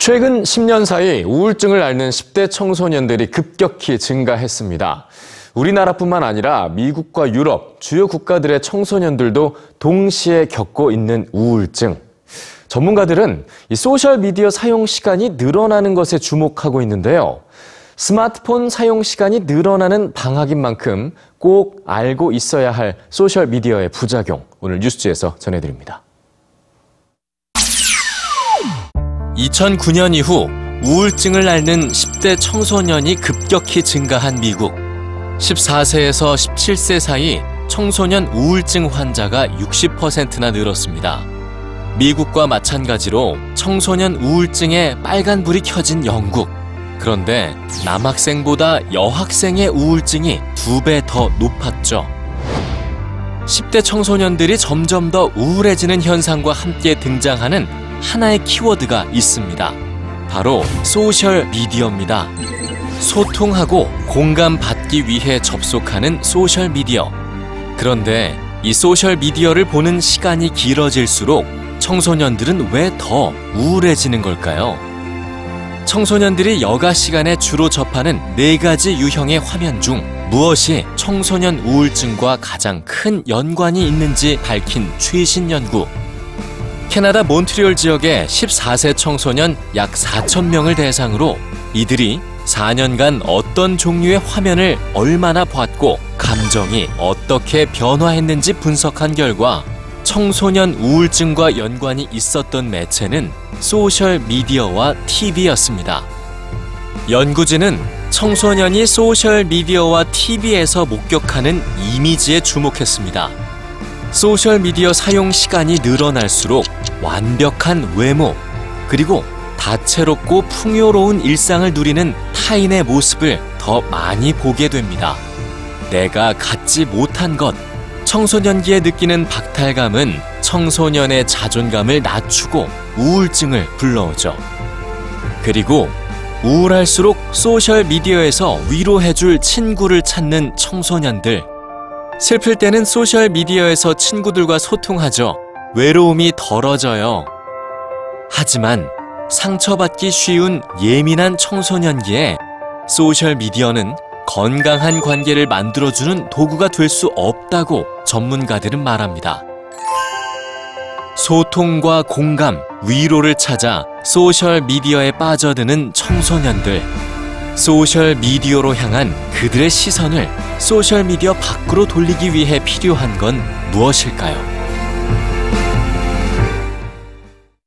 최근 10년 사이 우울증을 앓는 10대 청소년들이 급격히 증가했습니다. 우리나라뿐만 아니라 미국과 유럽, 주요 국가들의 청소년들도 동시에 겪고 있는 우울증. 전문가들은 이 소셜미디어 사용 시간이 늘어나는 것에 주목하고 있는데요. 스마트폰 사용 시간이 늘어나는 방학인 만큼 꼭 알고 있어야 할 소셜미디어의 부작용. 오늘 뉴스지에서 전해드립니다. 2009년 이후 우울증을 앓는 10대 청소년이 급격히 증가한 미국. 14세에서 17세 사이 청소년 우울증 환자가 60%나 늘었습니다. 미국과 마찬가지로 청소년 우울증에 빨간불이 켜진 영국. 그런데 남학생보다 여학생의 우울증이 두 배 더 높았죠. 10대 청소년들이 점점 더 우울해지는 현상과 함께 등장하는 하나의 키워드가 있습니다. 바로 소셜 미디어입니다. 소통하고 공감받기 위해 접속하는 소셜 미디어. 그런데 이 소셜 미디어를 보는 시간이 길어질수록 청소년들은 왜 더 우울해지는 걸까요? 청소년들이 여가 시간에 주로 접하는 네 가지 유형의 화면 중 무엇이 청소년 우울증과 가장 큰 연관이 있는지 밝힌 최신 연구. 캐나다 몬트리올 지역의 14세 청소년 약 4천 명을 대상으로 이들이 4년간 어떤 종류의 화면을 얼마나 봤고 감정이 어떻게 변화했는지 분석한 결과 청소년 우울증과 연관이 있었던 매체는 소셜 미디어와 TV였습니다. 연구진은 청소년이 소셜 미디어와 TV에서 목격하는 이미지에 주목했습니다. 소셜 미디어 사용 시간이 늘어날수록 완벽한 외모, 그리고 다채롭고 풍요로운 일상을 누리는 타인의 모습을 더 많이 보게 됩니다. 내가 갖지 못한 것, 청소년기에 느끼는 박탈감은 청소년의 자존감을 낮추고 우울증을 불러오죠. 그리고 우울할수록 소셜 미디어에서 위로해줄 친구를 찾는 청소년들. 슬플 때는 소셜 미디어에서 친구들과 소통하죠. 외로움이 덜어져요. 하지만 상처받기 쉬운 예민한 청소년기에 소셜 미디어는 건강한 관계를 만들어주는 도구가 될 수 없다고 전문가들은 말합니다. 소통과 공감, 위로를 찾아 소셜 미디어에 빠져드는 청소년들. 소셜 미디어로 향한 그들의 시선을 소셜 미디어 밖으로 돌리기 위해 필요한 건 무엇일까요?